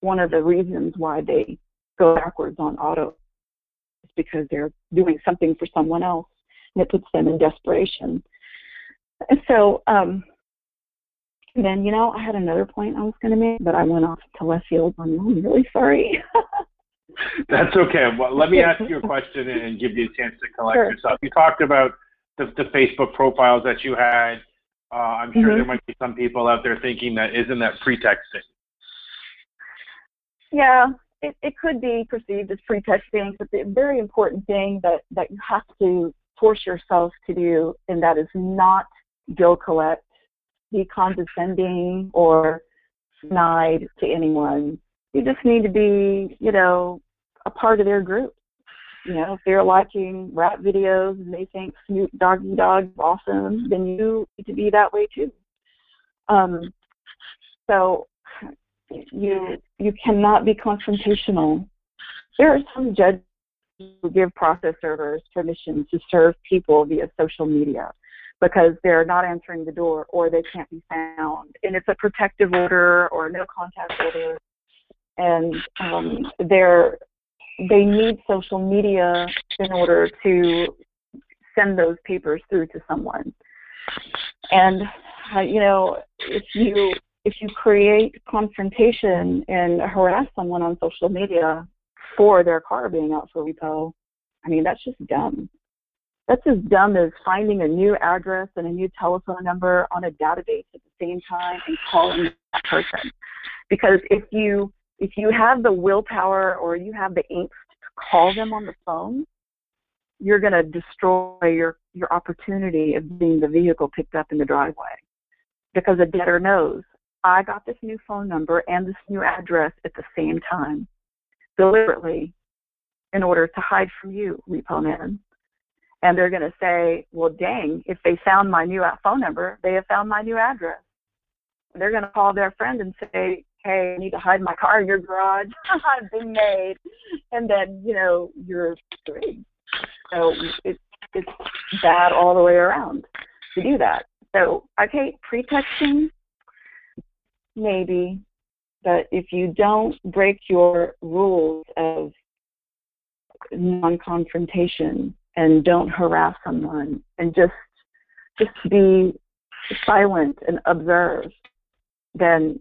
one of the reasons why they go backwards on auto is because they're doing something for someone else and it puts them in desperation. And so, um, and then, you know, I had another point I was going to make, but I went off to left field I'm really sorry. [laughs] That's okay. Well, let me ask you a question and give you a chance to collect sure. yourself. You talked about the, the Facebook profiles that you had. Uh, I'm sure mm-hmm. there might be some people out there thinking that isn't that pretexting. Yeah, it, it could be perceived as pretexting, but the very important thing that, that you have to force yourself to do, and that is not bill collect, be condescending or snide to anyone. You just need to be, you know, a part of their group. You know, if they're liking rap videos and they think Snoop Doggy Dogg is awesome, then you need to be that way too. Um, so you you cannot be confrontational. There are some judges give process servers permission to serve people via social media because they're not answering the door or they can't be found. And it's a protective order or no contact order. And um, they're, they need social media in order to send those papers through to someone. And, uh, you know, if you if you create confrontation and harass someone on social media for their car being out for repo, I mean, that's just dumb. That's as dumb as finding a new address and a new telephone number on a database at the same time and calling that person. Because if you if you have the willpower or you have the angst to call them on the phone, you're going to destroy your your opportunity of being the vehicle picked up in the driveway because a debtor knows I got this new phone number and this new address at the same time, deliberately, in order to hide from you, repo man. And they're going to say, well, dang, if they found my new phone number, they have found my new address. They're going to call their friend and say, hey, I need to hide my car in your garage. [laughs] I've been made. And then, you know, you're screwed. So it's, it's bad all the way around to do that. So hate pretexting maybe, but if you don't break your rules of non-confrontation and don't harass someone and just just be silent and observe, then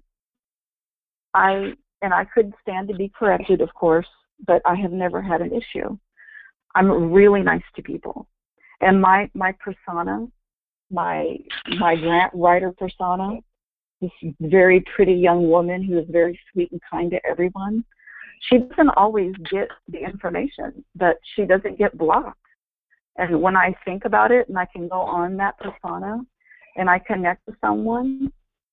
I and I could stand to be corrected, of course, but I have never had an issue. I'm really nice to people, and my my persona, my my grant writer persona, this very pretty young woman who is very sweet and kind to everyone. She doesn't always get the information, but she doesn't get blocked. And when I think about it and I can go on that persona and I connect with someone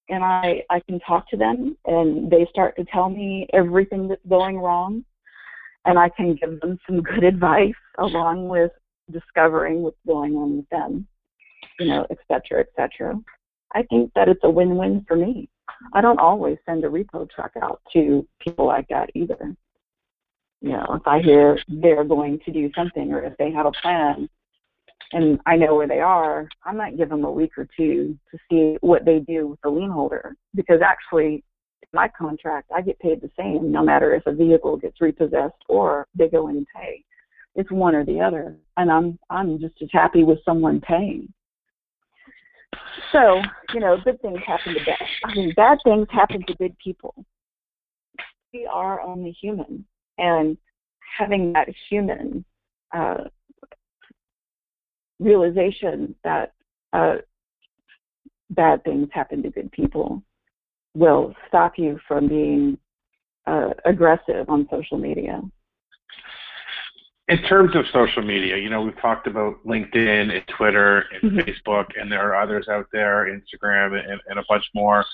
and I, I can talk to them and they start to tell me everything that's going wrong and I can give them some good advice along with discovering what's going on with them, you know, et cetera, et cetera. I think that it's a win-win for me. I don't always send a repo truck out to people like that either. You know, if I hear they're going to do something or if they have a plan and I know where they are, I might give them a week or two to see what they do with the lien holder because actually my contract, I get paid the same no matter if a vehicle gets repossessed or they go in and pay. It's one or the other, and I'm I'm just as happy with someone paying. So, you know, good things happen to bad. I mean, bad things happen to good people. We are only human, and having that human uh, realization that uh, bad things happen to good people will stop you from being uh, aggressive on social media. In terms of social media, you know, we've talked about LinkedIn and Twitter and mm-hmm. Facebook, and there are others out there, Instagram and, and a bunch more.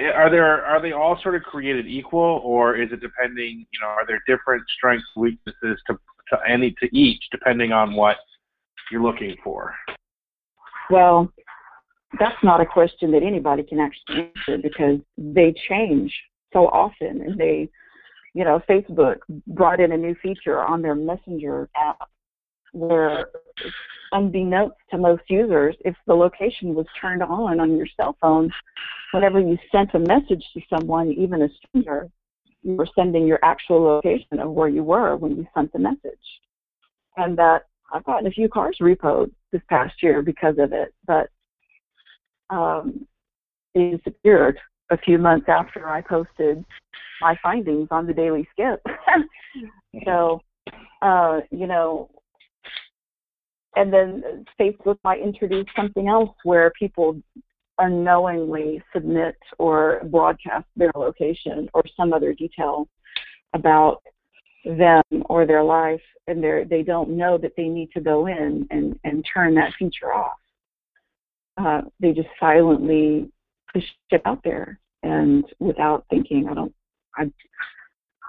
Are there are they all sort of created equal, or is it depending? You know, are there different strengths, weaknesses to to any to each, depending on what you're looking for? Well, that's not a question that anybody can actually answer because they change so often and they you know facebook brought in a new feature on their messenger app where unbeknownst to most users if the location was turned on on your cell phone whenever you sent a message to someone even a stranger you were sending your actual location of where you were when you sent the message. And that i've gotten a few cars repoed this past year because of it but um, it disappeared a few months after I posted my findings on the Daily Skip. [laughs] so, uh, you know, and then Facebook might introduce something else where people unknowingly submit or broadcast their location or some other detail about them or their life and they they don't know that they need to go in and, and turn that feature off uh, they just silently push it out there and without thinking. I don't. I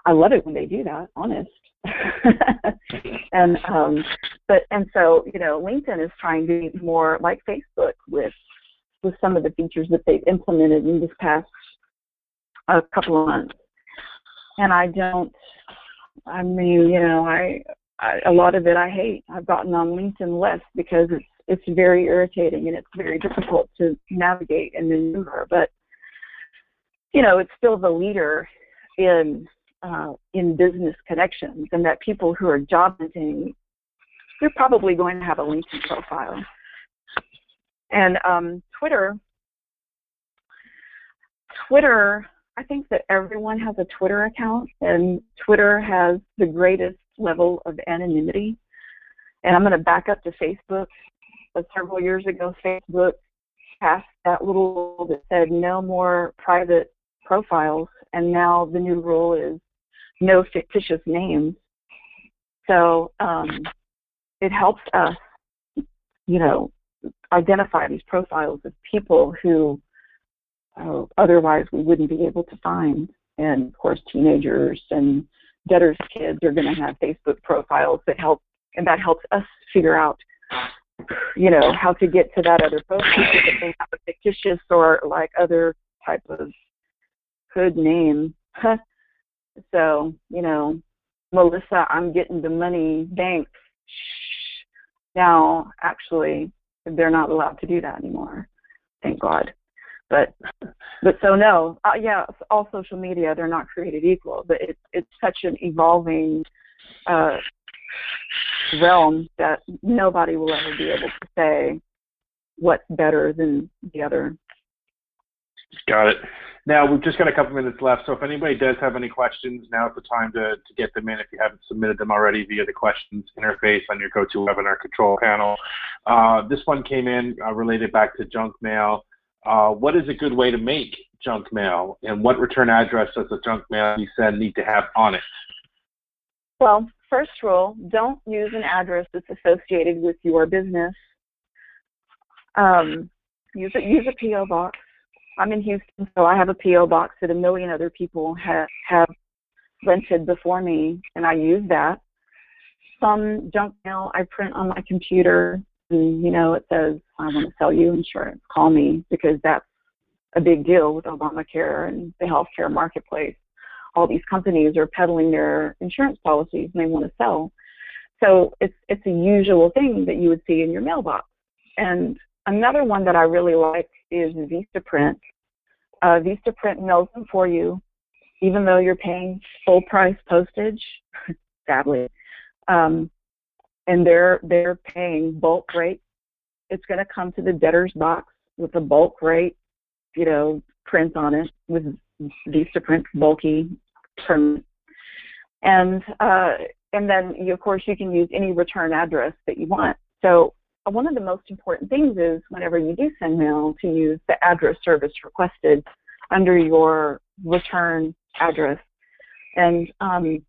I love it when they do that. Honest. [laughs] and um, but and so you know, LinkedIn is trying to be more like Facebook with with some of the features that they've implemented in this past a couple of months. And I don't. I mean, you know, I, I a lot of it I hate. I've gotten on LinkedIn less because it's it's very irritating and it's very difficult to navigate and maneuver. But you know, it's still the leader in uh, in business connections, and that people who are job hunting, they're probably going to have a LinkedIn profile. And um, Twitter, Twitter, I think that everyone has a Twitter account, and Twitter has the greatest level of anonymity. And I'm going to back up to Facebook but several years ago, Facebook passed that little rule that said no more private profiles, and now the new rule is no fictitious names. So um, it helps us, you know, identify these profiles of people who uh, otherwise we wouldn't be able to find. And of course, teenagers and debtors' kids are going to have Facebook profiles that help, and that helps us figure out you know, how to get to that other post if they have a fictitious or like other type of good name. [laughs] so, you know, Melissa, I'm getting the money, thanks. Now, actually, they're not allowed to do that anymore. Thank God. But, but so no, uh, yeah, all social media they're not created equal, but it's it's such an evolving uh, realm that nobody will ever be able to say what's better than the other. Got it. Now we've just got a couple minutes left, so if anybody does have any questions, now is the time to, to get them in if you haven't submitted them already via the questions interface on your GoToWebinar control panel. Uh, this one came in uh, related back to junk mail. uh, what is a good way to make junk mail, and what return address does the junk mail you send need to have on it? Well, first rule, don't use an address that's associated with your business. Um, use a, use a PO box. I'm in Houston, so I have a PO box that a million other people ha- have rented before me, and I use that. Some junk mail I print on my computer, and you know it says I want to sell you insurance. Call me because that's a big deal with Obamacare and the healthcare marketplace. All these companies are peddling their insurance policies and they want to sell. So it's it's a usual thing that you would see in your mailbox. And another one that I really like is Vistaprint. Uh, Vistaprint mails them for you, even though you're paying full price postage. [laughs] sadly, um, and they're they're paying bulk rate. It's going to come to the debtor's box with a bulk rate, you know, print on it with Vistaprint bulky and uh, and then you, of course you can use any return address that you want. So uh, one of the most important things is whenever you do send mail to use the address service requested under your return address. And um,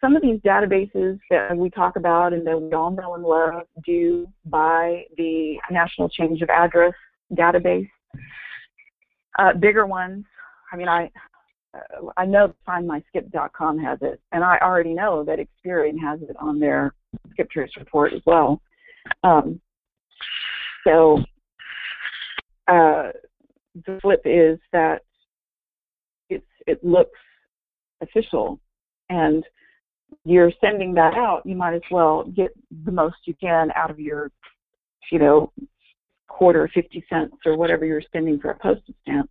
some of these databases that we talk about and that we all know and love do buy the National Change of Address database. Uh, bigger ones, I mean, I I know FindMySkip.com has it, and I already know that Experian has it on their skip trace report as well. Um, so uh, the flip is that it's it looks official, and you're sending that out. You might as well get the most you can out of your, you know, quarter, fifty cents, or whatever you're spending for a postage stamp.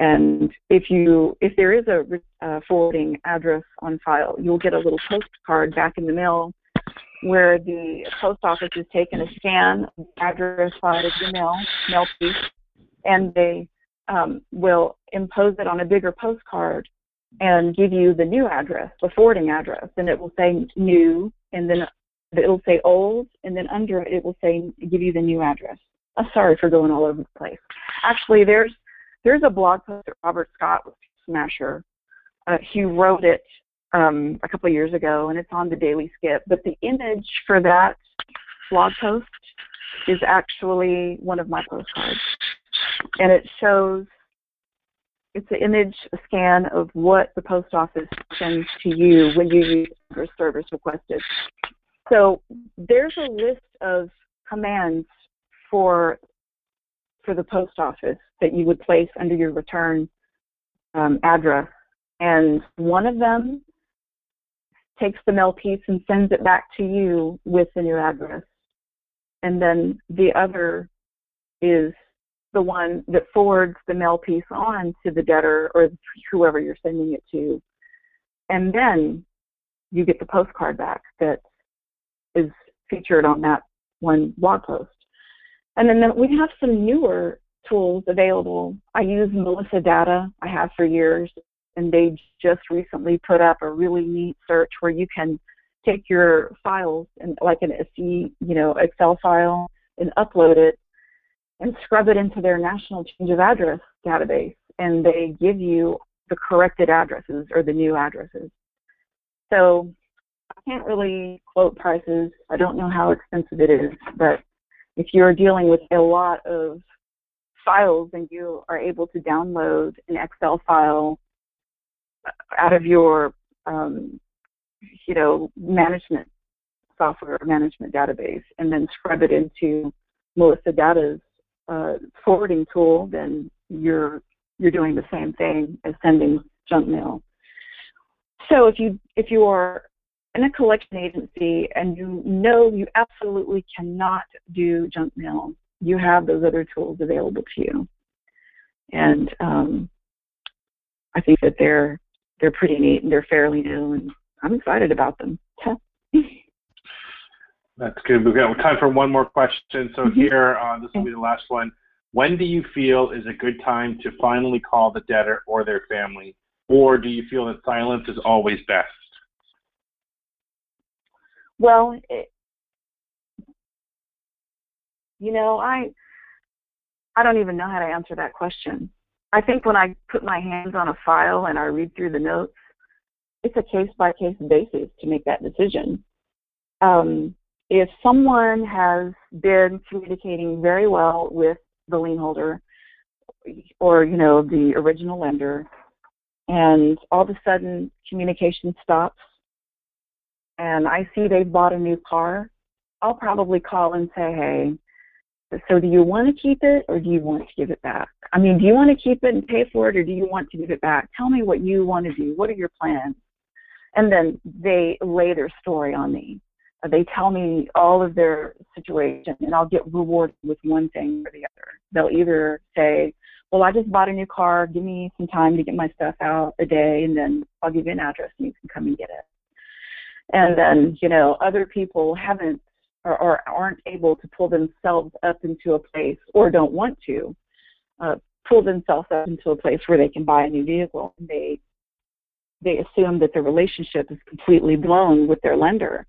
And if you if there is a uh, forwarding address on file, you'll get a little postcard back in the mail where the post office has taken a scan of the address side of your mail, mail piece, and they um, will impose it on a bigger postcard and give you the new address, the forwarding address, and it will say new, and then it'll say old, and then under it it will say give you the new address. I'm sorry for going all over the place. Actually, there's there's a blog post that Robert Scott with Smasher. Uh, he wrote it um, a couple of years ago, and it's on the Daily Skip. But the image for that blog post is actually one of my postcards, and it shows it's an image a scan of what the post office sends to you when you use for service requested. So there's a list of commands for for the post office that you would place under your return um, address. And one of them takes the mail piece and sends it back to you with the new address. And then the other is the one that forwards the mail piece on to the debtor or whoever you're sending it to. And then you get the postcard back that is featured on that one blog post. And then we have some newer tools available. I use Melissa Data, I have for years, and they just recently put up a really neat search where you can take your files and like an SE, you know, Excel file and upload it and scrub it into their national change of address database and they give you the corrected addresses or the new addresses. So I can't really quote prices. I don't know how expensive it is, but if you're dealing with a lot of files and you are able to download an Excel file out of your, um, you know, management software management database and then scrub it into Melissa Data's uh, forwarding tool, then you're you're doing the same thing as sending junk mail. So if you if you are in a collection agency and you know you absolutely cannot do junk mail, you have those other tools available to you. And um, I think that they're they're pretty neat and they're fairly new, and I'm excited about them. That's good. We've got time for one more question. So mm-hmm. here, uh, this will be the last one. When do you feel is a good time to finally call the debtor or their family, or do you feel that silence is always best? Well, it, you know, I I don't even know how to answer that question. I think when I put my hands on a file and I read through the notes, it's a case by case basis to make that decision. Um, if someone has been communicating very well with the lien holder or you know the original lender and all of a sudden communication stops and I see they've bought a new car, I'll probably call and say, hey, so do you want to keep it or do you want to give it back? I mean, do you want to keep it and pay for it or do you want to give it back? Tell me what you want to do. What are your plans? And then they lay their story on me. They tell me all of their situation and I'll get rewarded with one thing or the other. They'll either say, well, I just bought a new car. Give me some time to get my stuff out a day and then I'll give you an address and you can come and get it. And then, you know, other people haven't or, or aren't able to pull themselves up into a place or don't want to uh, pull themselves up into a place where they can buy a new vehicle. They they assume that the relationship is completely blown with their lender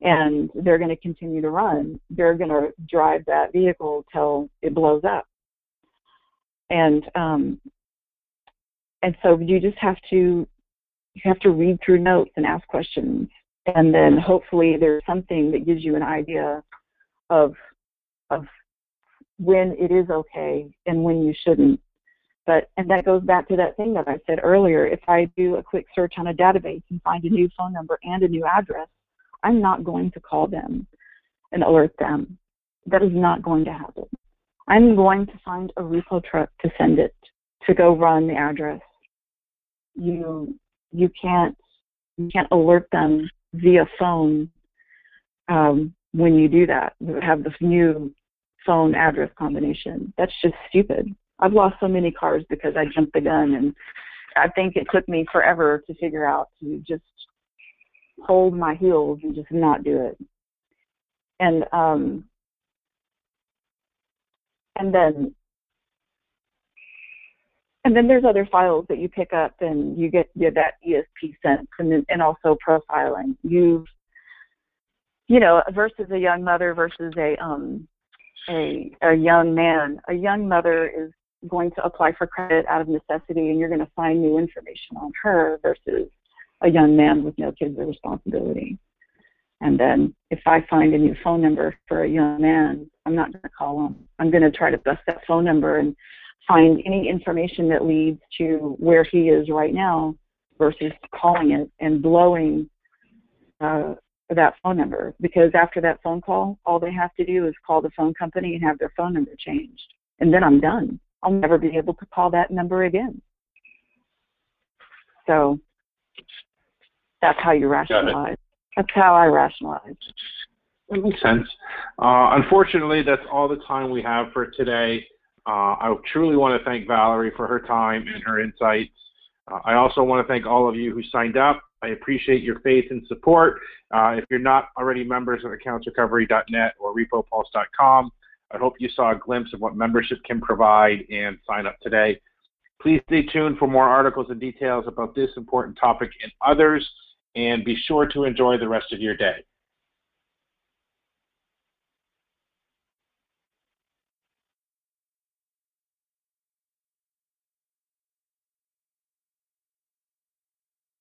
and they're going to continue to run. They're going to drive that vehicle till it blows up. And um, and so you just have to you have to read through notes and ask questions, and then hopefully there's something that gives you an idea of of when it is okay and when you shouldn't but and that goes back to that thing that I said earlier. If I do a quick search on a database and find a new phone number and a new address, I'm not going to call them and alert them. That is not going to happen. I'm going to find a repo truck to send it to go run the address. You you can't you can't alert them via phone um, when you do that. You have this new phone address combination. That's just stupid. I've lost so many cars because I jumped the gun, and I think it took me forever to figure out to just hold my heels and just not do it. And um, and then and then there's other files that you pick up and you get, get that ESP sense and and also profiling. You you know versus a young mother versus a um a a young man. A young mother is going to apply for credit out of necessity and you're going to find new information on her versus a young man with no kids or responsibility. And then if I find a new phone number for a young man, I'm not going to call him. I'm going to try to bust that phone number and find any information that leads to where he is right now versus calling it and blowing uh, that phone number. Because after that phone call, all they have to do is call the phone company and have their phone number changed. And then I'm done. I'll never be able to call that number again. So that's how you rationalize. That's how I rationalize. That makes sense. Uh, unfortunately, that's all the time we have for today. Uh, I truly want to thank Valerie for her time and her insights. Uh, I also want to thank all of you who signed up. I appreciate your faith and support. Uh, if you're not already members of accountsrecovery.net or repopulse.com, I hope you saw a glimpse of what membership can provide and sign up today. Please stay tuned for more articles and details about this important topic and others, and be sure to enjoy the rest of your day.